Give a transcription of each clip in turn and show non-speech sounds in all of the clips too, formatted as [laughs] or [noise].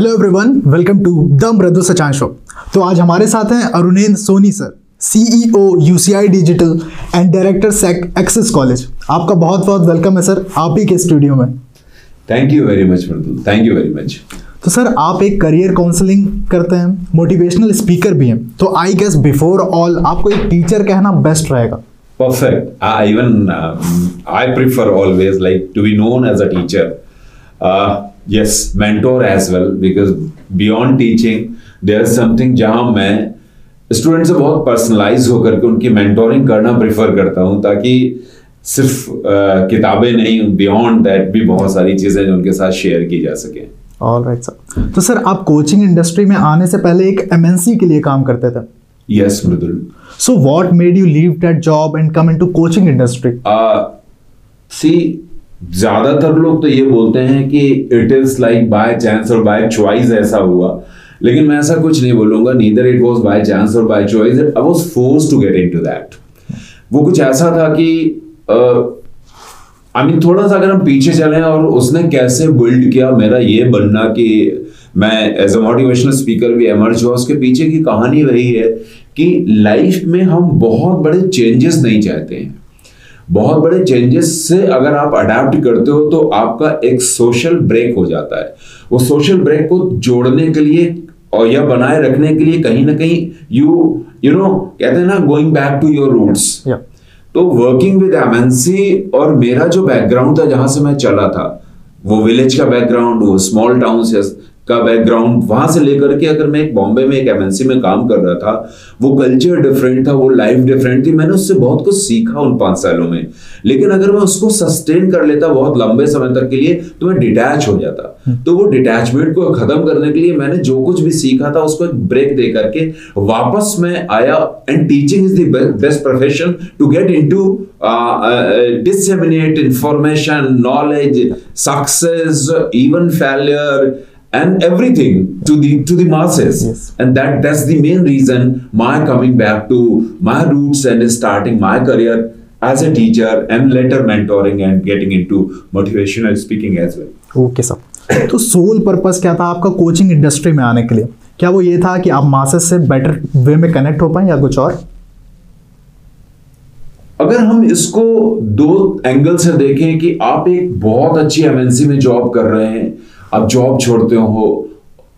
Hello everyone welcome to the Mridu Sachan show तो आज हमारे साथ हैं Arunendra Soni sir CEO UCI digital and director sec access college आपका बहुत बहुत वेलकम है सर आप ही के स्टूडियो में। Thank you very much Mridul thank you very much तो सर आप एक करियर काउंसलिंग करते हैं मोटिवेशनल स्पीकर भी हैं। तो आई गेस बिफोर ऑल आपको एक टीचर कहना बेस्ट रहेगा। Perfect. I even um, i prefer always like to be known as a teacher. Uh, yes mentor as well because beyond teaching there's something जहाँ मैं student से बहुत personalise होकर के उनकी मेंटोरिंग करना प्रेफर करता हूँ ताकि सिर्फ़ uh, किताबें नहीं बियॉन्ड दैट भी बहुत सारी चीज़ें जो उनके साथ शेयर की जा सके। ऑल राइट सर तो सर आप कोचिंग इंडस्ट्री में आने से पहले एक एमएनसी के लिए काम करते थे? Yes Mridul. So what made you leave that job and come into coaching industry? See ज़्यादातर लोग तो ये बोलते हैं कि it is like by chance और बाय चॉइस ऐसा हुआ। लेकिन मैं ऐसा कुछ नहीं बोलूँगा neither it was by chance और by choice I was force to get into that वो कुछ ऐसा था कि आई मीन थोड़ा सा अगर हम पीछे चले और उसने कैसे बिल्ड किया, मेरा ये बनना कि मैं एज अ मोटिवेशनल स्पीकर भी एमर्ज हुआ, उसके पीछे की कहानी वही है कि लाइफ में हम बहुत बड़े चेंजेस नहीं चाहते हैं। बहुत बड़े चेंजेस से अगर आप अडेप्ट करते हो तो आपका एक सोशल ब्रेक हो जाता है। वो सोशल ब्रेक को जोड़ने के लिए और या बनाए रखने के लिए कहीं ना कहीं यू यू नो कहते हैं ना going back to your roots तो वर्किंग विद एमएनसी और मेरा जो बैकग्राउंड था जहाँ से मैं चला था वो विलेज का बैकग्राउंड वो स्मॉल टाउन का बैकग्राउंड वहाँ से लेकर के अगर मैं एक बॉम्बे में एक एमएनसी में काम कर रहा था वो कल्चर डिफरेंट था वो लाइफ डिफरेंट थी मैंने उससे बहुत कुछ सीखा उन पाँच सालों में। लेकिन अगर मैं उसको सस्टेन कर लेता बहुत लंबे समय तक के लिए तो मैं डिटैच हो जाता। तो वो डिटैचमेंट को खत्म करने के लिए मैंने जो कुछ भी सीखा था उसको एक ब्रेक दे करके वापस मैं आया and teaching is the best profession to get in to disseminate information knowledge success even failure and everything to the to the masses Yes. and that that's the main reason my coming back to my roots and starting my career as a teacher and later mentoring and getting into motivational speaking as well okay sir तो sole purpose क्या था आपका coaching industry में आने के लिए क्या वो ये था कि आप मासेस से बेटर वे में कनेक्ट हो पाए या कुछ और अगर हम इसको दो एंगल से देखें कि आप एक बहुत अच्छी एमएनसी में जॉब कर रहे हैं आप जॉब छोड़ते हो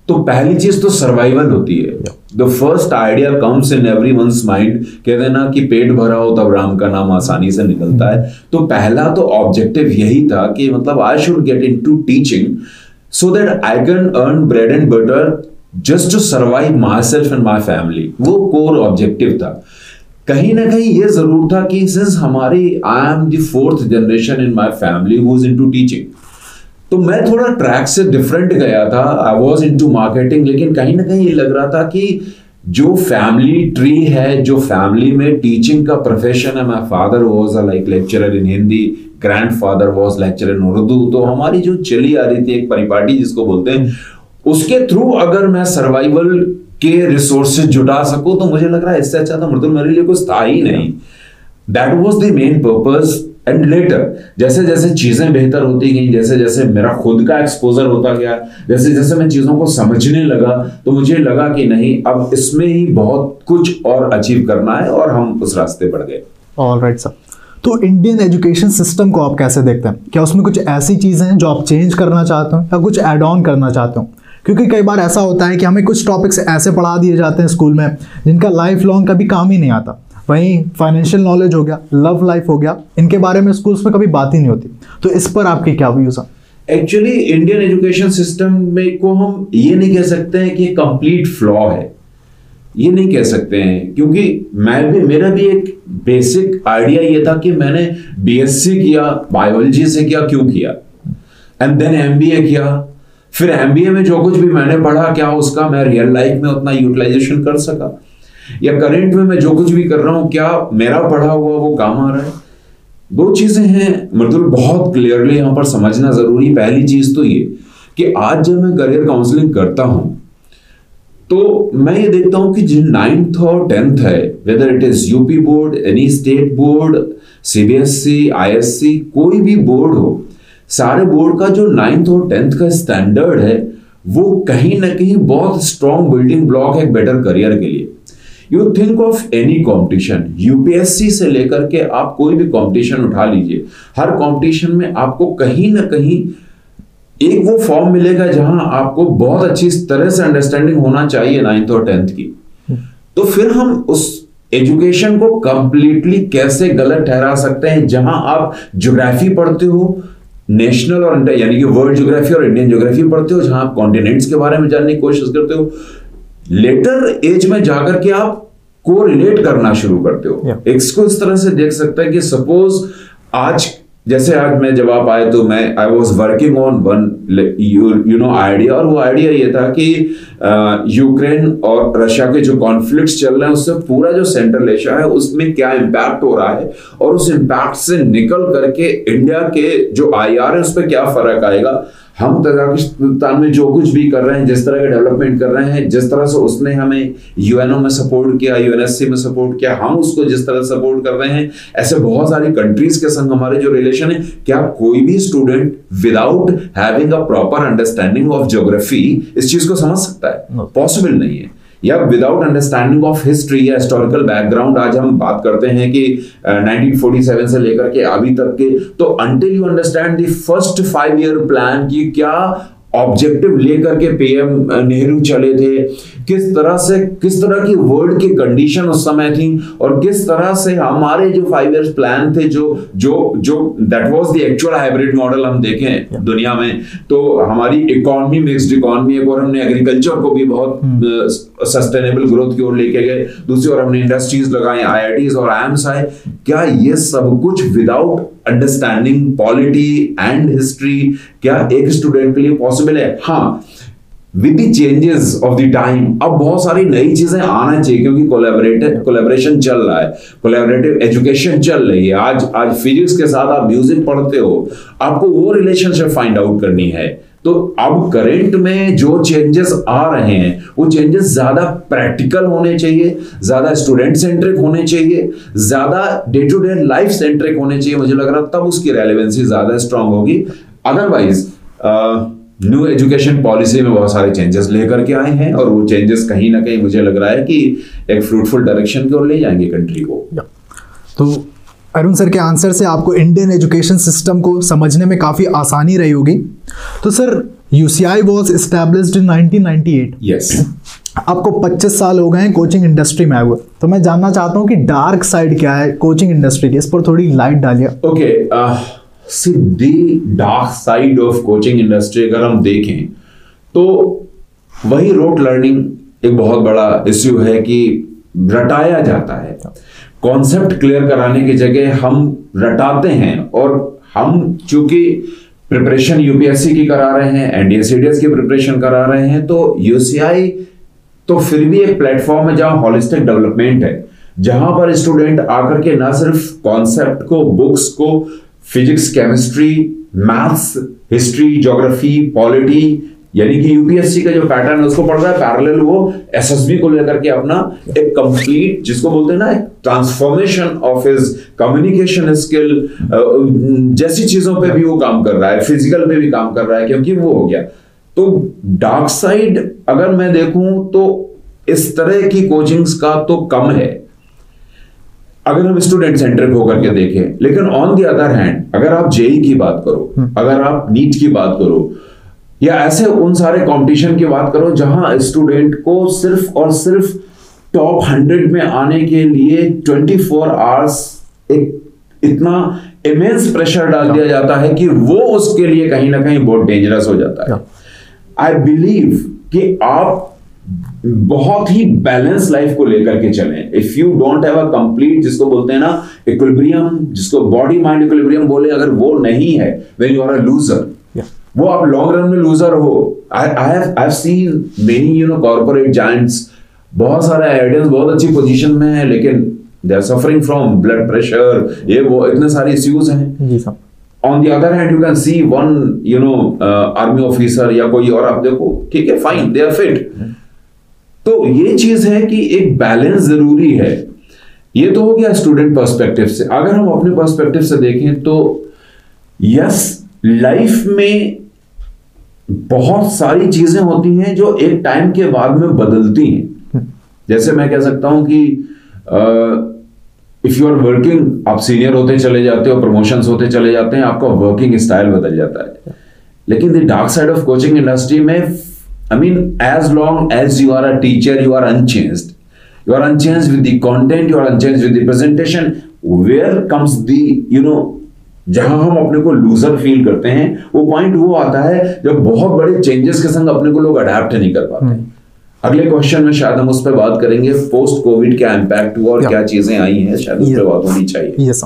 तो पहली चीज़ तो सर्वाइवल होती है। The first idea comes in everyone's mind कहते हैं ना कि पेट भरा हो तब राम का नाम आसानी से निकलता है। तो पहला तो ऑब्जेक्टिव यही था कि मतलब I should get in to teaching so that I can earn bread and butter just to survive myself and my family वो कोर ऑब्जेक्टिव था। कहीं ना कहीं ये ज़रूर था कि सिंस हमारी I am the fourth generation in my family who is into teaching तो मैं थोड़ा ट्रैक से डिफरेंट गया था। I was in to marketing लेकिन कहीं ना कहीं ये लग रहा था कि जो फैमिली ट्री है, जो फैमिली में टीचिंग का प्रोफेशन है my father was like lecturer in Hindi grandfather was lecturer in Urdu तो हमारी जो चली आ रही थी एक परिपाटी जिसको बोलते हैं, उसके थ्रू अगर मैं सर्वाइवल के रिसोर्सेज जुटा सकूँ तो मुझे लग रहा है इससे अच्छा तो मृदुल मेरे लिए कुछ था ही नहीं। That was the main purpose and later जैसे जैसे चीज़ें बेहतर होती गई, जैसे जैसे मेरा खुद का एक्सपोजर होता गया, जैसे जैसे मैं चीज़ों को समझने लगा तो मुझे लगा कि नहीं, अब इसमें ही बहुत कुछ और अचीव करना है और हम उस रास्ते बढ़ गए। ऑल राइट सर तो इंडियन एजुकेशन सिस्टम को आप कैसे देखते हैं? क्या उसमें कुछ ऐसी चीज़ें हैं जो आप चेंज करना चाहते हो या कुछ एड ऑन करना चाहते हो? क्योंकि कई बार ऐसा होता है कि हमें कुछ टॉपिक्स ऐसे पढ़ा दिए जाते हैं स्कूल में, जिनका लाइफ लॉन्ग कभी काम ही नहीं आता। वहीं फाइनेंशियल नॉलेज हो गया लव लाइफ हो गया, इनके बारे में स्कूल्स में कभी बात ही नहीं होती। तो इस पर आपके क्या व्यूज़ हैं? एक्चुअली इंडियन एजुकेशन सिस्टम में को हम ये नहीं कह सकते हैं कि कंप्लीट फ्लॉ है। ये नहीं कह सकते हैं, क्योंकि मैं भी, मेरा भी एक बेसिक आइडिया ये था कि मैंने बीएससी किया बायोलॉजी से किया, क्यों किया? एंड देन एमबीए किया। फिर एमबीए में जो कुछ भी मैंने पढ़ा, क्या उसका मैं रियल लाइफ में उतना यूटिलाइजेशन कर सका? या करंट में मैं जो कुछ भी कर रहा हूँ, क्या मेरा पढ़ा हुआ वो काम आ रहा है? दो चीज़ें हैं, मृदुल, बहुत क्लियरली यहाँ पर समझना ज़रूरी। पहली चीज़ तो ये कि आज जब मैं करियर काउंसलिंग करता हूँ तो मैं ये देखता हूँ कि जो नाइन्थ और टेंथ है whether it is UP board any state board CBSE ISC कोई भी बोर्ड हो, सारे बोर्ड का जो नाइन्थ और टेंथ का स्टैंडर्ड है, वो कहीं ना कहीं बहुत स्ट्रॉन्ग बिल्डिंग ब्लॉक है बेटर करियर के लिए। You think of any competition UPSC से लेकर के आप कोई भी कंपटीशन उठा लीजिए हर कंपटीशन में आपको कहीं ना कहीं एक वो फॉर्म मिलेगा जहाँ आपको बहुत अच्छी तरह से अंडरस्टैंडिंग होना चाहिए नाइन्थ और टेंथ की। तो फिर हम उस एजुकेशन को कंप्लीटली कैसे गलत ठहरा सकते हैं जहाँ आप ज्योग्राफी पढ़ते हो नेशनल और यानी कि वर्ल्ड ज्योग्राफी और इंडियन ज्योग्राफी पढ़ते हो जहाँ आप कॉन्टिनेंट्स के बारे में जानने की कोशिश करते हो लेटर एज में जाकर के आप को रिलेट करना शुरू करते हो yeah. इसको इस तरह से देख सकते हैं कि सपोज़ आज जैसे आज मैं जब आप आए तो मैं I was working on one you know idea और वो आइडिया ये था कि यूक्रेन और रशिया के जो कॉन्फ्लिक्ट चल रहे हैं उससे पूरा जो सेंट्रल एशिया है उसमें क्या इम्पैक्ट हो रहा है और उस इम्पैक्ट से निकल करके इंडिया के जो आई आर है उस पर क्या फ़र्क आएगा हम तजाकिस्तान में जो कुछ भी कर रहे हैं जिस तरह का डेवलपमेंट कर रहे हैं जिस तरह से उसने हमें यूएनओ में सपोर्ट किया यूएनएससी में सपोर्ट किया हम उसको जिस तरह सपोर्ट कर रहे हैं ऐसे बहुत सारी कंट्रीज़ के संग हमारे जो रिलेशन है क्या कोई भी student without having a proper understanding of geography इस चीज़ को समझ सकता है? पॉसिबल नहीं है। या विदाउट अंडरस्टैंडिंग ऑफ़ हिस्ट्री या हिस्टोरिकल बैकग्राउंड आज हम बात करते हैं कि uh, 1947 से लेकर के अभी तक के तो until you understand the first five year plan की क्या ऑब्जेक्टिव लेकर के पीएम नेहरू चले थे किस तरह से किस तरह की वर्ल्ड की कंडीशन उस समय थी और किस तरह से हमारे जो फाइव इयर्स प्लान थे जो जो जो that was the actual hybrid model हम देखें yeah. दुनिया में तो हमारी इकोनॉमी मिक्स्ड इकोनॉमी एक और हमने एग्रीकल्चर को भी बहुत सस्टेनेबल hmm. ग्रोथ की ओर लेके गए दूसरी ओर हमने इंडस्ट्रीज़ लगाए आई और आईएम्स आए क्या ये सब कुछ without understanding polity and history क्या एक स्टूडेंट के लिए पॉसिबल है? हाँ with changes of the time अब बहुत सारी नई चीज़ें आना चाहिए क्योंकि कोलेबरेटिव कोलेबरेशन चल रहा है कोलेबरेटिव एजुकेशन चल रही है। आज आज फिजिक्स के साथ आप म्यूज़िक पढ़ते हो, आपको वो रिलेशनशिप फाइंड आउट करनी है। तो अब करंट में जो चेंजेस आ रहे हैं, वो चेंजेस ज़्यादा प्रैक्टिकल होने चाहिए, ज़्यादा स्टूडेंट सेंट्रिक होने चाहिए, ज़्यादा day to day life centric होने चाहिए। मुझे लग रहा तब उसकी रेलिवेंसी ज़्यादा स्ट्रांग होगी। अदरवाइज़ न्यू एजुकेशन पॉलिसी में बहुत सारे चेंजेस लेकर के आए हैं और वो चेंजेस कहीं ना कहीं मुझे लग रहा है कि एक फ्रूटफुल डायरेक्शन की ओर ले जाएँगे कंट्री को। तो अरुण सर के आंसर से आपको इंडियन एजुकेशन सिस्टम को समझने में काफ़ी आसानी रही होगी। तो sir UCI was established in 1998 yes आपको 25 साल हो गए हैं कोचिंग इंडस्ट्री में आए हुए। तो मैं जानना चाहता हूँ कि डार्क साइड क्या है कोचिंग इंडस्ट्री की? इस पर थोड़ी लाइट डालिए। Okay the dark side of coaching industry अगर हम देखें तो वही रोट लर्निंग एक बहुत बड़ा इश्यू है कि रटाया जाता है। कॉन्सेप्ट क्लियर कराने की जगह हम रटाते हैं और हम चूँकि प्रिपरेशन यूपीएससी की करा रहे हैं एनडीए सीडीएस की प्रिपरेशन करा रहे हैं तो यूसीआई तो फिर भी एक प्लेटफॉर्म है जहाँ हॉलिस्टिक डेवलपमेंट है, जहाँ पर स्टूडेंट आकर के ना सिर्फ़ कॉन्सेप्ट को बुक्स को physics chemistry maths history geography polity यानी कि यूपीएससी का जो पैटर्न है उसको पढ़ रहा है पैरेलल वो एसएसबी को लेकर के अपना एक कंप्लीट जिसको बोलते हैं ना transformation of his communication skill जैसी चीज़ों पे भी वो काम कर रहा है फ़िज़िकल पे भी काम कर रहा है क्योंकि वो हो गया तो डार्क साइड अगर मैं देखूँ तो इस तरह की कोचिंग्स का तो कम है अगर हम स्टूडेंट सेंटर होकर के देखें लेकिन ऑन द अदर हैंड अगर आप जेई की बात करो हम्म। अगर आप नीट की बात करो या ऐसे उन सारे कंपटीशन की बात करो जहाँ स्टूडेंट को सिर्फ़ और सिर्फ़ टॉप हंड्रेड में आने के लिए 24 फोर आवर्स एक इतना इमेंस प्रेशर डाल दिया जाता है कि वो उसके लिए कहीं ना कहीं बहुत डेंजरस हो जाता है। आई बिलीव कि आप बहुत ही बैलेंस लाइफ को लेकर के चले। If you don't have a complete जिसको बोलते हैं ना इक्विलिब्रियम जिसको बॉडी माइंड इक्विलिब्रियम बोले अगर वो नहीं है when you are a loser वो आप लॉन्ग रन में लूजर हो। I I have seen many you know corporate giants बहुत सारे आइडियंस बहुत अच्छी पोजीशन में है लेकिन they are suffering from blood pressure ये वो इतने सारे इश्यूज़ हैं। जी sir. On the other hand you can see one you know army officer या कोई और आप देखो ठीक है फाइन दे आर फिट तो ये चीज़ है कि एक बैलेंस ज़रूरी है। ये तो हो गया स्टूडेंट पर्सपेक्टिव से। अगर हम अपने पर्सपेक्टिव से देखें तो यस लाइफ में बहुत सारी चीज़ें होती हैं जो एक टाइम के बाद में बदलती हैं। जैसे मैं कह सकता हूँ कि इफ़ यू आर वर्किंग आप सीनियर होते चले जाते हो प्रमोशंस होते चले जाते हैं, आपका वर्किंग स्टाइल बदल जाता है। लेकिन the dark side of coaching industry में I mean as long as you are a teacher you are unchanged you are unchanged with the content, you are unchanged with the presentation. Where comes the, you know जहाँ हम अपने को loser feel करते हैं वो point वो आता है जब बहुत बड़े चेंजेस के संग अपने को लोग अडेप्ट नहीं कर पाते। हम्म। अगले क्वेश्चन में शायद हम उस पर बात करेंगे पोस्ट कोविड क्या इम्पैक्ट हुआ और क्या चीज़ें आई हैं शायद उस पर बात होनी चाहिए। यस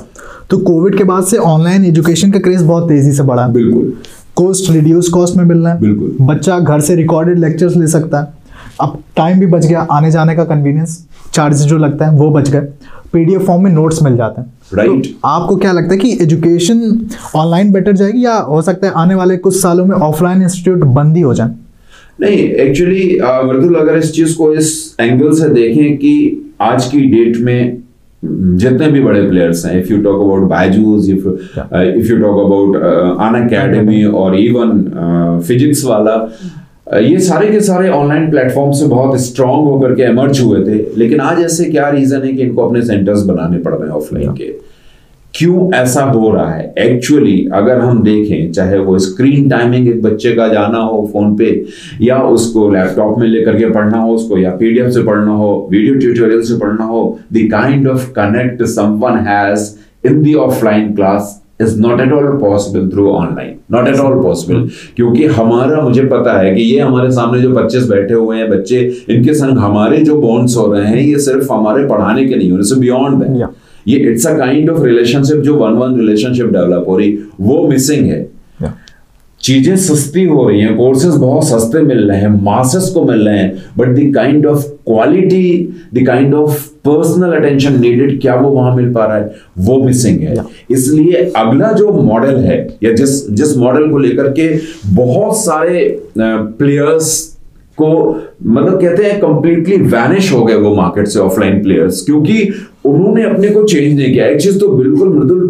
तो कोविड के बाद से ऑनलाइन एजुकेशन का क्रेज बहुत तेज़ी से बढ़ा। बिल्कुल। कॉस्ट रिड्यूस कॉस्ट में मिल रहा है। बिल्कुल। बच्चा घर से रिकॉर्डेड लेक्चर्स ले सकता है। अब टाइम भी बच गया आने जाने का कन्वीनियंस चार्जेस जो लगता है वो बच गए। पीडीएफ फॉर्म में नोट्स मिल जाते हैं। Right right. तो आपको क्या लगता है कि एजुकेशन ऑनलाइन बेटर जाएगी या हो सकता है आने वाले कुछ सालों में ऑफलाइन इंस्टीट्यूट बंद ही हो जाए? नहीं एक्चुअली मृदुल अगर इस चीज़ को इस एंगल से देखें कि आज की डेट में जितने भी बड़े प्लेयर्स हैं if you talk about Byju's if if you talk about Unacademy और इवन फिजिक्स वाला ये सारे के सारे ऑनलाइन प्लेटफॉर्म से बहुत स्ट्रांग होकर के एमर्ज हुए थे लेकिन आज ऐसे क्या रीजन है कि इनको अपने सेंटर्स बनाने पड़ रहे हैं ऑफलाइन के? क्यों ऐसा हो रहा है? एक्चुअली अगर हम देखें चाहे वो स्क्रीन टाइमिंग एक बच्चे का जाना हो फ़ोन पे या उसको लैपटॉप में लेकर के पढ़ना हो उसको या पीडीएफ से पढ़ना हो वीडियो ट्यूटोरियल से पढ़ना हो the kind of connect someone has in the offline class is not at all possible through online not at all possible क्योंकि हमारा मुझे पता है कि ये हमारे सामने जो पच्चीस बैठे हुए हैं बच्चे इनके संग हमारे जो बॉन्ड्स हो रहे हैं ये सिर्फ़ हमारे पढ़ाने के नहीं हो रहे बियॉन्ड है ये it's a kind of relationship जो वन वन रिलेशनशिप डेवलप हो रही वो मिसिंग है. चीज़ें सस्ती हो रही हैं कोर्सेज बहुत सस्ते मिल रहे हैं मासेस को मिल रहे हैं but the kind of quality the kind of personal attention needed क्या वो वहाँ मिल पा रहा है? वो मिसिंग है। इसलिए अगला जो मॉडल है या जिस जिस मॉडल को लेकर के बहुत सारे प्लेयर्स को मतलब कहते हैं कंप्लीटली वैनिश हो गए वो मार्केट से ऑफलाइन प्लेयर्स क्योंकि उन्होंने अपने को चेंज नहीं किया। एक चीज़ तो बिल्कुल मृदुल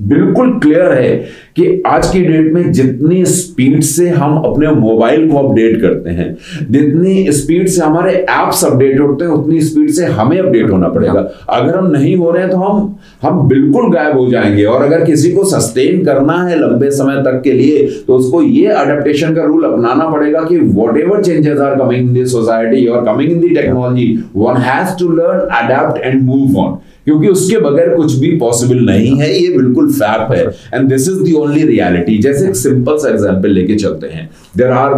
बिल्कुल क्लियर है कि आज की डेट में जितनी स्पीड से हम अपने मोबाइल को अपडेट करते हैं, जितनी स्पीड से हमारे एप्स अपडेट होते हैं, उतनी स्पीड से हमें अपडेट होना पड़ेगा। अगर हम नहीं हो रहे हैं तो हम हम बिल्कुल गायब हो जाएँगे। और अगर किसी को सस्टेन करना है लंबे समय तक के लिए तो उसको ये अडेप्टेशन का रूल अपनाना पड़ेगा कि whatever changes are coming in this society और coming in the technology one has to learn adapt and move on क्योंकि उसके बगैर कुछ भी पॉसिबल नहीं है ये बिल्कुल फैक्ट है। And this is the only reality जैसे एक सिंपल सा एग्जांपल लेके चलते हैं। There are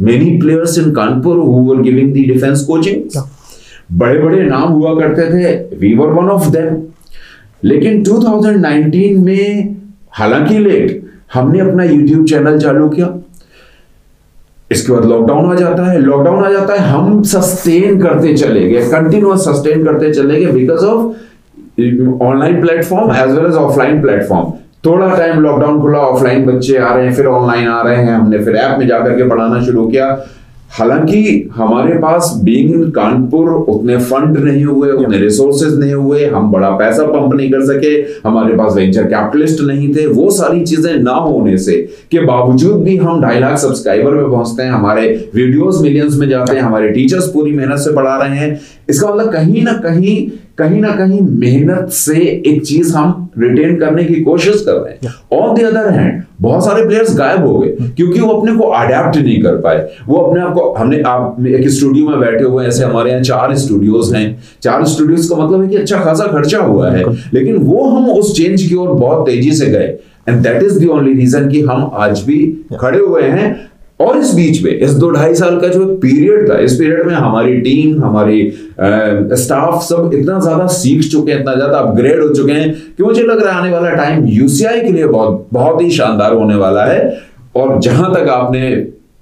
many players in Kanpur who were giving the defence coaching बड़े बड़े नाम हुआ करते थे। We were one of them लेकिन 2019 में हालाँकि लेट हमने अपना यूट्यूब चैनल चालू किया। इसके बाद लॉकडाउन आ जाता है। लॉकडाउन आ जाता है। हम सस्टेन करते चले गए। कंटिन्यूस सस्टेन करते चले गए because of online platform as well as offline platform थोड़ा टाइम लॉकडाउन खुला ऑफलाइन बच्चे आ रहे हैं फिर ऑनलाइन आ रहे हैं हमने फिर ऐप में जाकर के पढ़ाना शुरू किया। हालाँकि हमारे पास बीइंग इन कानपुर उतने फंड नहीं हुए उतने रिसोर्सेज नहीं हुए हम बड़ा पैसा पंप नहीं कर सके हमारे पास वेंचर कैपिटलिस्ट नहीं थे वो सारी चीज़ें ना होने से के बावजूद भी हम ढाई लाख सब्सक्राइबर में पहुँचते हैं हमारे वीडियोस मिलियंस में जाते हैं हमारे टीचर्स पूरी मेहनत से पढ़ा रहे हैं। इसका मतलब कहीं ना कहीं कहीं ना कहीं मेहनत से एक चीज़ हम रिटेन करने की कोशिश कर रहे हैं। ऑन द अदर हैंड बहुत सारे प्लेयर्स गायब हो गए क्योंकि वो अपने को अडेप्ट नहीं कर पाए। वो अपने आप को हमने आप एक स्टूडियो में बैठे हुए ऐसे हमारे यहाँ चार स्टूडियोज हैं। चार स्टूडियोज का मतलब है कि अच्छा खासा खर्चा हुआ है। लेकिन वो हम उस चेंज की ओर बहुत तेज़ी से गए। And that is the only reason कि हम आज भी खड़े हुए हैं। और इस बीच में, इस दो ढाई साल का जो पीरियड था, इस पीरियड में हमारी टीम, हमारी स्टाफ सब इतना ज़्यादा सीख चुके हैं, इतना ज़्यादा अपग्रेड हो चुके हैं कि मुझे लग रहा है आने वाला टाइम यूसीआई के लिए बहुत बहुत ही शानदार होने वाला है। और जहाँ तक आपने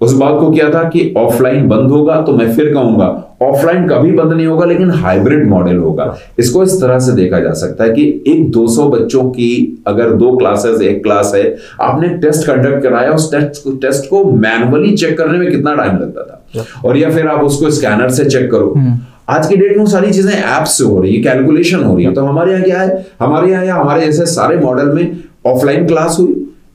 उस बात को किया था कि ऑफलाइन बंद होगा तो मैं फिर कहूँगा। ऑफलाइन कभी बंद नहीं होगा लेकिन हाइब्रिड मॉडल होगा। इसको इस तरह से देखा जा सकता है कि एक 200 बच्चों की अगर दो क्लासेस एक क्लास है आपने टेस्ट कंडक्ट कराया उस टेस्ट टेस्ट को मैनुअली चेक करने में कितना टाइम लगता था। और या फिर आप उसको स्कैनर से चेक करो। हम्म। आज की डेट में सारी चीज़ें ऐप से हो रही है कैलकुलेशन हो रही है। तो हमारे यहाँ क्या है? हमारे यहाँ या हमारे जैसे सारे मॉडल में ऑफलाइन क्लास हुई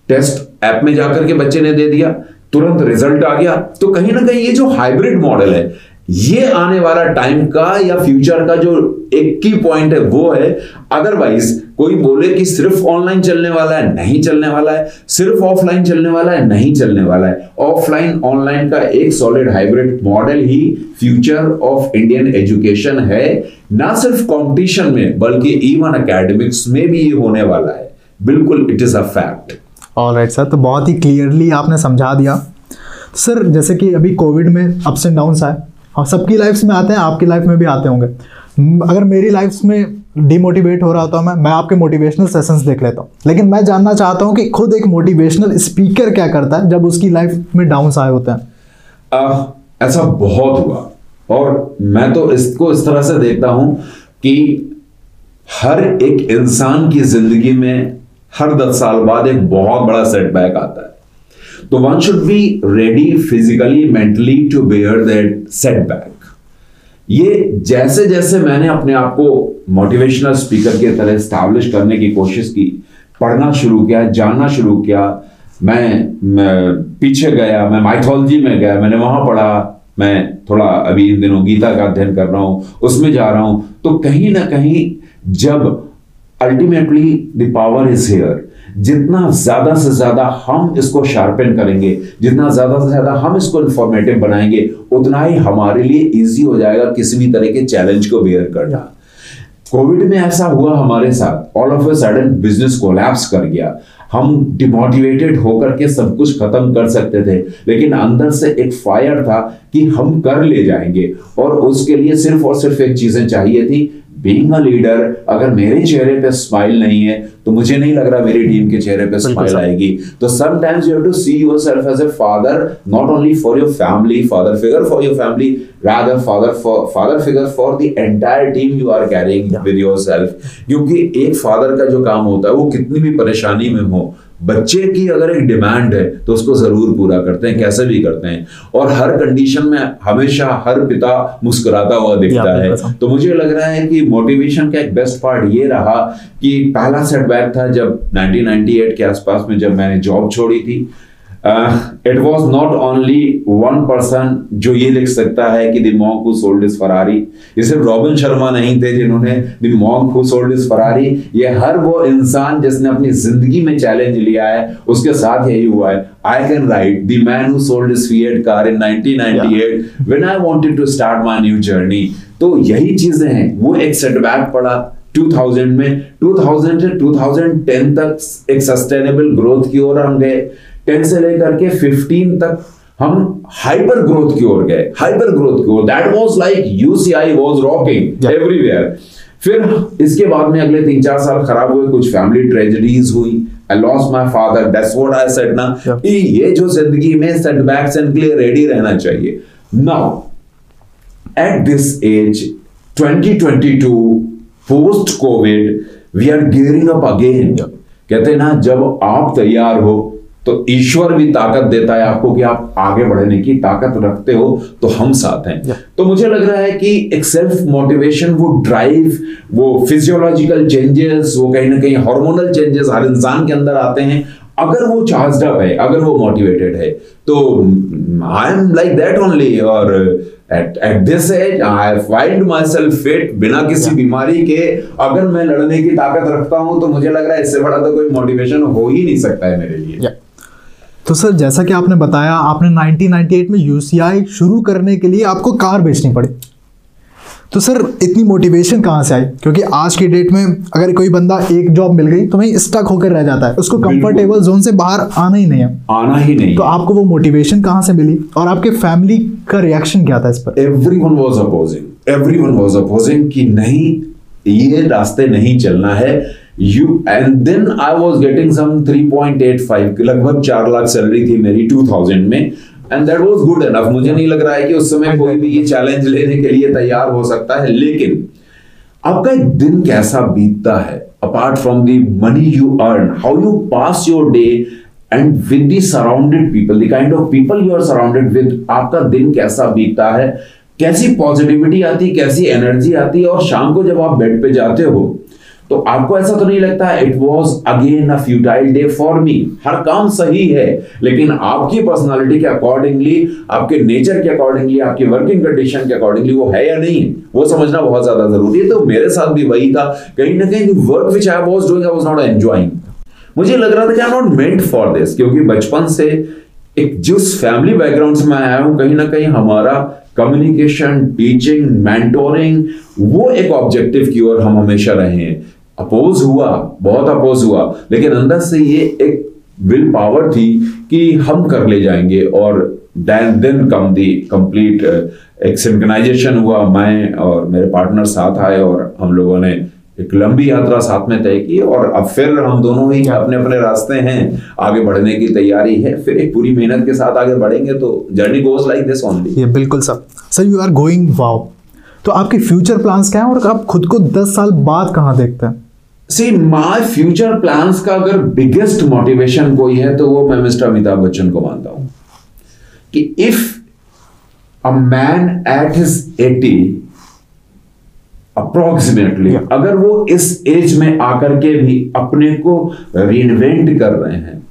टेस्ट ऐप में जाकर के बच्चे ने दे दिया। तुरंत रिज़ल्ट आ गया। तो कहीं ना कहीं ये जो हाइब्रिड मॉडल है, ये आने वाला टाइम का या फ्यूचर का जो एक की पॉइंट है, वो है अदरवाइज़ कोई बोले कि सिर्फ़ ऑनलाइन चलने वाला है, नहीं चलने वाला है, सिर्फ़ ऑफलाइन चलने वाला है, नहीं चलने वाला है। ऑफलाइन ऑनलाइन का एक सॉलिड हाइब्रिड मॉडल ही फ्यूचर ऑफ़ इंडियन एजुकेशन है। ना सिर्फ़ कंपटीशन में, बल्कि इवन एकेडमिक्स में भी ये होने वाला है। बिल्कुल it is a fact all right sir तो बहुत ही क्लियरली आपने समझा दिया। सर जैसे कि अभी कोविड में अप्स एंड डाउन्स आए और सबकी लाइफ में आते हैं आपकी लाइफ में भी आते होंगे। अगर मेरी लाइफ में डिमोटिवेट हो रहा होता मैं मैं आपके मोटिवेशनल सेशंस देख लेता हूँ। लेकिन मैं जानना चाहता हूँ कि खुद एक मोटिवेशनल स्पीकर क्या करता है जब उसकी लाइफ में डाउन्स आए होते हैं? आ, ऐसा बहुत हुआ। और मैं तो इसको इस तरह से देखता हूँ कि हर एक इंसान की ज़िंदगी में हर दस साल बाद एक बहुत बड़ा सेटबैक आता है। तो one should be ready physically mentally to bear that setback ये जैसे जैसे मैंने अपने आप को मोटिवेशनल स्पीकर की तरह स्टैब्लिश करने की कोशिश की पढ़ना शुरू किया जानना शुरू किया मैं, मैं पीछे गया मैं माइथोलॉजी में गया मैंने वहाँ पढ़ा मैं थोड़ा अभी इन दिनों गीता का अध्ययन कर रहा हूँ उसमें जा रहा हूँ तो कहीं ना कहीं जब ultimately the power is here जितना ज़्यादा से ज़्यादा हम इसको शार्पन करेंगे, जितना ज़्यादा से ज़्यादा हम इसको इंफॉर्मेटिव बनाएँगे, उतना ही हमारे लिए इजी हो जाएगा किसी भी तरह के चैलेंज को बेयर करना। कोविड में ऐसा हुआ हमारे साथ। All of a sudden business collapse कर गया। हम डिमोटिवेटेड होकर के सब कुछ खत्म कर सकते थे, लेकिन अंदर से एक फायर था कि हम कर ले जाएँगे। और उसके लिए सिर्फ़ और सिर्फ़ एक चीज़ें चाहिए थी बीइंग अ लीडर अगर मेरे चेहरे पे स्माइल नहीं है तो मुझे नहीं लग रहा मेरी टीम के चेहरे पे स्माइल आएगी। तो sometimes you have to see yourself as a father not only for your family father figure for your family rather father for father figure for the entire team you are carrying yeah. with yourself. क्योंकि एक father का जो काम होता है वो कितनी भी परेशानी में हो बच्चे की अगर एक डिमांड है तो उसको ज़रूर पूरा करते हैं कैसे भी करते हैं। और हर कंडीशन में हमेशा हर पिता मुस्कुराता हुआ दिखता है। तो मुझे लग रहा है कि मोटिवेशन का एक बेस्ट पार्ट ये रहा कि पहला सेटबैक था जब 1998 के आसपास में जब मैंने जॉब छोड़ी थी। It was not only one person जो ये लिख सकता है कि the monk who sold his Ferrari ये सिर्फ़ रॉबिन शर्मा नहीं थे जिन्होंने the monk who sold his Ferrari ये हर वो इंसान जिसने अपनी ज़िंदगी में चैलेंज लिया है उसके साथ यही हुआ है। I can write the man who sold his Fiat car in 1998 when I wanted to start my new journey तो यही चीज़ें हैं। वो एक सेटबैक पड़ा 2000 में। 2000 से 2010 तक एक सस्टेनेबल ग्रोथ की ओर हम गए। टेन से लेकर के फिफ्टीन तक हम हाइपर ग्रोथ की ओर गए हाइपर ग्रोथ की ओर। That was like UCI was rocking everywhere फिर इसके बाद में अगले तीन चार साल खराब हुए कुछ फैमिली ट्रेजेडीज हुई। I lost my father that's what I said ना। कि ये जो ज़िंदगी में सेटबैक्स के लिए रेडी रहना चाहिए। Now at this age 2022 post covid we are gearing up again कहते हैं ना जब आप तैयार हो तो ईश्वर भी ताकत देता है आपको कि आप आगे बढ़ने की ताकत रखते हो तो हम साथ हैं। तो मुझे लग रहा है कि एक सेल्फ मोटिवेशन वो ड्राइव वो फिजियोलॉजिकल चेंजेस वो कहीं ना कहीं हार्मोनल चेंजेस हर इंसान के अंदर आते हैं। अगर वो चार्ज अप है अगर वो मोटिवेटेड है तो I am like that only और at at this age I find my self fit बिना किसी बीमारी के। अगर मैं लड़ने की ताकत रखता हूँ तो मुझे लग रहा है इससे बड़ा तो कोई मोटिवेशन हो ही नहीं सकता है मेरे लिए। Yeah. तो सर जैसा कि आपने बताया आपने 1998 में यूसीआई शुरू करने के लिए आपको कार बेचनी पड़ी। तो सर इतनी मोटिवेशन कहाँ से आई? क्योंकि आज की डेट में अगर कोई बंदा एक जॉब मिल गई तो वहीं स्टक होकर रह जाता है। उसको कंफर्टेबल जोन से बाहर आना ही नहीं है। आना ही नहीं। तो आपको वो मोटिवेशन कहाँ से मिली? और आपके फैमिली का रिएक्शन क्या था इस पर? Everyone was opposing everyone was opposing कि नहीं ये रास्ते नहीं चलना है। You and then I was getting some 3.85 लगभग चार लाख सैलरी थी मेरी 2000 में and that was good enough मुझे नहीं लग रहा है कि उस समय कोई भी ये चैलेंज लेने के लिए तैयार हो सकता है, लेकिन आपका एक दिन कैसा बीतता है apart from the money you earn how you pass your day and with the surrounded people the kind of people you are surrounded with आपका दिन कैसा बीतता है? कैसी पॉजिटिविटी आती, कैसी एनर्जी आती है और शाम को जब आप बेड पे जाते हो तो आपको ऐसा तो नहीं लगता? It was again a futile day for me हर काम सही है, लेकिन आपकी पर्सनालिटी के अकॉर्डिंगली आपके नेचर के अकॉर्डिंगली आपकी वर्किंग कंडीशन के अकॉर्डिंगली वो है या नहीं, वो समझना बहुत ज़्यादा ज़रूरी है। तो मेरे साथ भी वही था। कहीं ना कहीं work which I was doing I was not enjoying मुझे लग रहा था कि I not meant for this क्योंकि बचपन से एक जिस फैमिली बैकग्राउंड से मैं आया हूँ, कहीं ना कहीं हमारा कम्युनिकेशन टीचिंग मेंटोरिंग वो एक ऑब्जेक्टिव की ओर हम हमेशा रहे हैं। अपोज हुआ, बहुत अपोज हुआ। लेकिन अंदर से ये एक विल पावर थी कि हम कर ले जाएँगे और then then come the complete एक सिंक्रोनाइजेशन हुआ। मैं और मेरे पार्टनर साथ आए और हम लोगों ने एक लंबी यात्रा साथ में तय की और अब फिर हम दोनों ही अपने अपने रास्ते हैं। आगे बढ़ने की तैयारी है। फिर एक पूरी मेहनत के साथ आगे बढ़ेंगे तो journey goes like this only ये बिल्कुल sir. Sir you are going wow तो आपके फ्यूचर प्लान्स क्या हैं और आप खुद को 10 साल बाद कहाँ देखते हैं? सी माय फ्यूचर प्लान्स का अगर बिगेस्ट मोटिवेशन कोई है तो वो मैं मिस्टर अमिताभ बच्चन को मानता हूँ। कि if a man at his eighty approximately अगर वो इस एज में आकर के भी अपने को रीइन्वेंट कर रहे हैं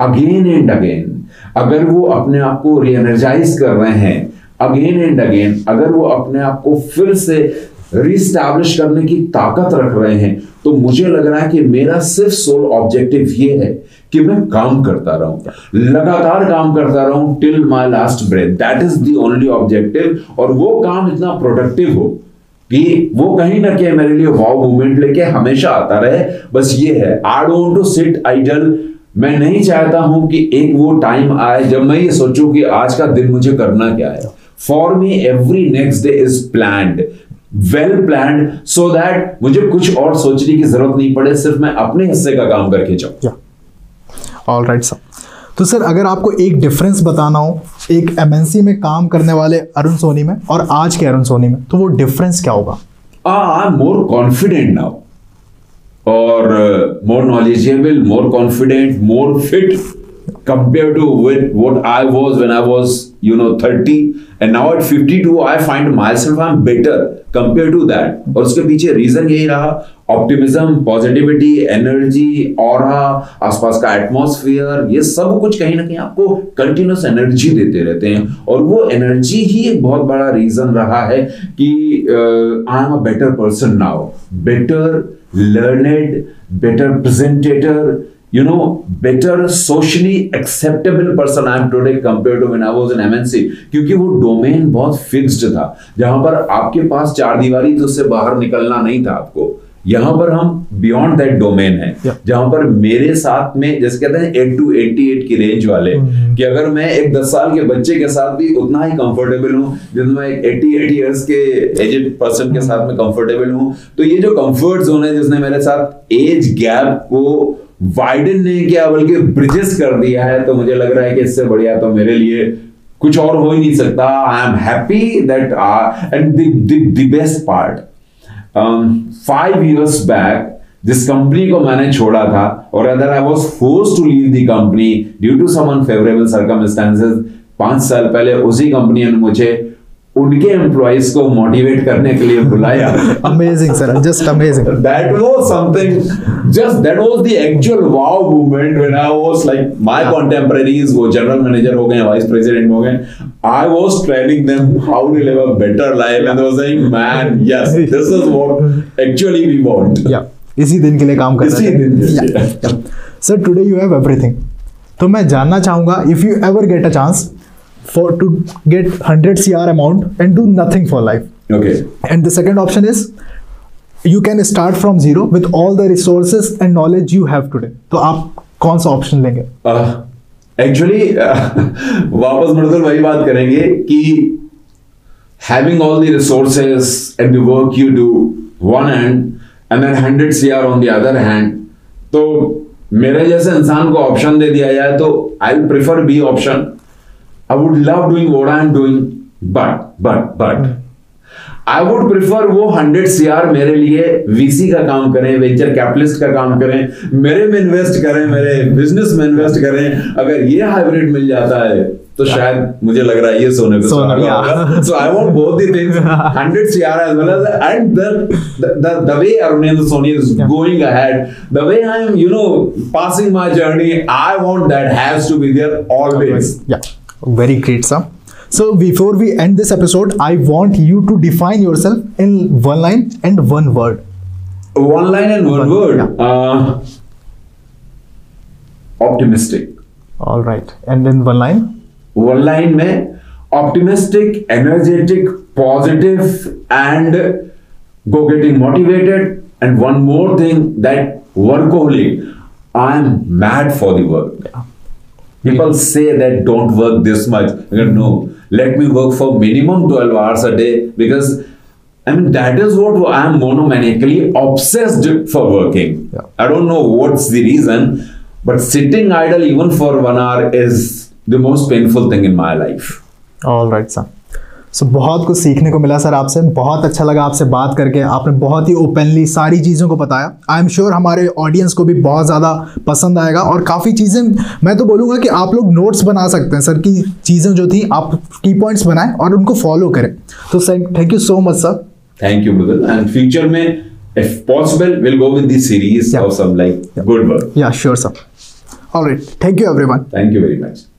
अगेन एंड अगेन अगर वो अपने आप को रीएनर्जाइज कर रहे हैं अगेन एंड अगेन अगर वो अपने आप को फिर से रिस्टैब्लिश करने की ताकत रख रहे हैं। तो मुझे लग रहा है कि मेरा सिर्फ़ सोल ऑब्जेक्टिव ये है कि मैं काम करता रहूँ। लगातार काम करता रहूँ till my last breath that is the only objective और वो काम इतना प्रोडक्टिव हो कि वो कहीं ना कहीं मेरे लिए वाव मूवमेंट लेके हमेशा आता रहे। बस ये है I don't to sit idle मैं नहीं चाहता हूँ कि एक वो टाइम आए जब मैं ये सोचूं कि आज का दिन मुझे करना क्या है। For me every next day is planned well plan so that मुझे कुछ और सोचने की ज़रूरत नहीं पड़े सिर्फ़ मैं अपने हिस्से का काम करके जाऊँ। ऑल राइट सर तो सर अगर आपको एक डिफरेंस बताना हो एक एमएनसी में काम करने वाले अरुण सोनी में और आज के अरुण सोनी में तो वो डिफरेंस क्या होगा? I am more confident now और more knowledgeable more confident more fit compare to with what I was when I was, you know, 30. And now at 52, I find myself I'm better compared to that. और उसके पीछे reason यही रहा optimism positivity energy और आसपास का atmosphere ये सब कुछ कहीं ना कहीं आपको कंटिन्यूस एनर्जी देते रहते हैं और वो एनर्जी ही एक बहुत बड़ा रीजन रहा है कि I am a better person now better learned better presentator you know better socially acceptable person I am today compared to when I was in MNC क्योंकि वो डोमेन बहुत फिक्स्ड था। जहाँ पर आपके पास चार दीवारी तो उससे बाहर निकलना नहीं था आपको। यहाँ पर हम बियॉन्ड दैट डोमेन है। Yeah. जहाँ पर मेरे साथ में जैसे कहते हैं एट टू एट्टी एट की रेंज वाले कि अगर मैं एक दस साल के बच्चे के साथ भी उतना ही कंफर्टेबल हूँ जितना मैं एक एट्टी एट ईयर्स के एजेड पर्सन के साथ में कंफर्टेबल हूँ। तो ये जो कंफर्ट जोन है जिसने मेरे साथ एज गैप को वाइडन ने क्या, बल्कि ब्रिजेस कर दिया है तो मुझे लग रहा है कि इससे बढ़िया तो मेरे लिए कुछ और हो ही नहीं सकता। I am happy that and best part five years back जिस कंपनी को मैंने छोड़ा था, और other I was force to leave the company due to some unfavourable circumstances पाँच साल पहले उसी कंपनी ने मुझे उनके एम्प्लॉइज को मोटिवेट करने के लिए बुलाया amazing sir just amazing that was something just that was the actual wow moment when I was like my contemporaries वो general manager हो गए vice president हो गए I was training them how to live a better life and they were saying man yes this is what actually we want या इसी दिन के लिए काम कर इसी दिन के लिए। Sir today you have everything तो मैं जानना चाहूँगा if you ever get a chance for to get 100 CR amount and do nothing for life okay. And the second option is you can start from zero with all the resources and knowledge you have today तो आप कौन सा option लेंगे? Actually [laughs] वापस मृदुल वही बात करेंगे कि having all the resources and the work you do one hand and then 100 CR on the other hand तो मेरे जैसे इंसान को ऑप्शन दे दिया जाए तो I prefer B option I would love doing what I am doing but but but I would prefer वो hundred CR मेरे लिए वीसी का काम करें वेंचर कैपिटलिस्ट का काम करें मेरे में इन्वेस्ट करें मेरे बिज़नेस में इन्वेस्ट करें अगर ये हाइब्रिड मिल जाता है तो शायद मुझे लग रहा है ये सोने पे सोने, so I want both the things 100 CR as well as and the the, the, the way Arunendra Soni is Yeah. going ahead the way I am you know passing my journey I want that has to be there always Yeah, very great, sir. So before we end this episode, I want you to define yourself in one line and one word. one line and one One, word yeah. uh, optimistic All right, and in one line. one line में optimistic energetic positive and go getting motivated and one more thing that workaholic I am mad for the work People say that don't work this much. no, let me work for minimum 12 hours a day because I mean, that is what I am monomaniacally obsessed for working. Yeah. I don't know what's the reason, but sitting idle even for one hour is the most painful thing in my life. All right, sir. सो बहुत कुछ सीखने को मिला sir आपसे। बहुत अच्छा लगा आपसे बात करके। आपने बहुत ही ओपनली सारी चीज़ों को बताया। आई एम श्योर हमारे ऑडियंस को भी बहुत ज़्यादा पसंद आएगा और काफ़ी चीज़ें मैं तो बोलूँगा कि आप लोग नोट्स बना सकते हैं सर की चीज़ें जो थी आप की पॉइंट्स बनाएँ और उनको फॉलो करें। तो sir thank you so much sir you Mudal and future में possible we'll go with the series Yeah. of some like good work. Yeah sure sir all right thank you every thank you very much.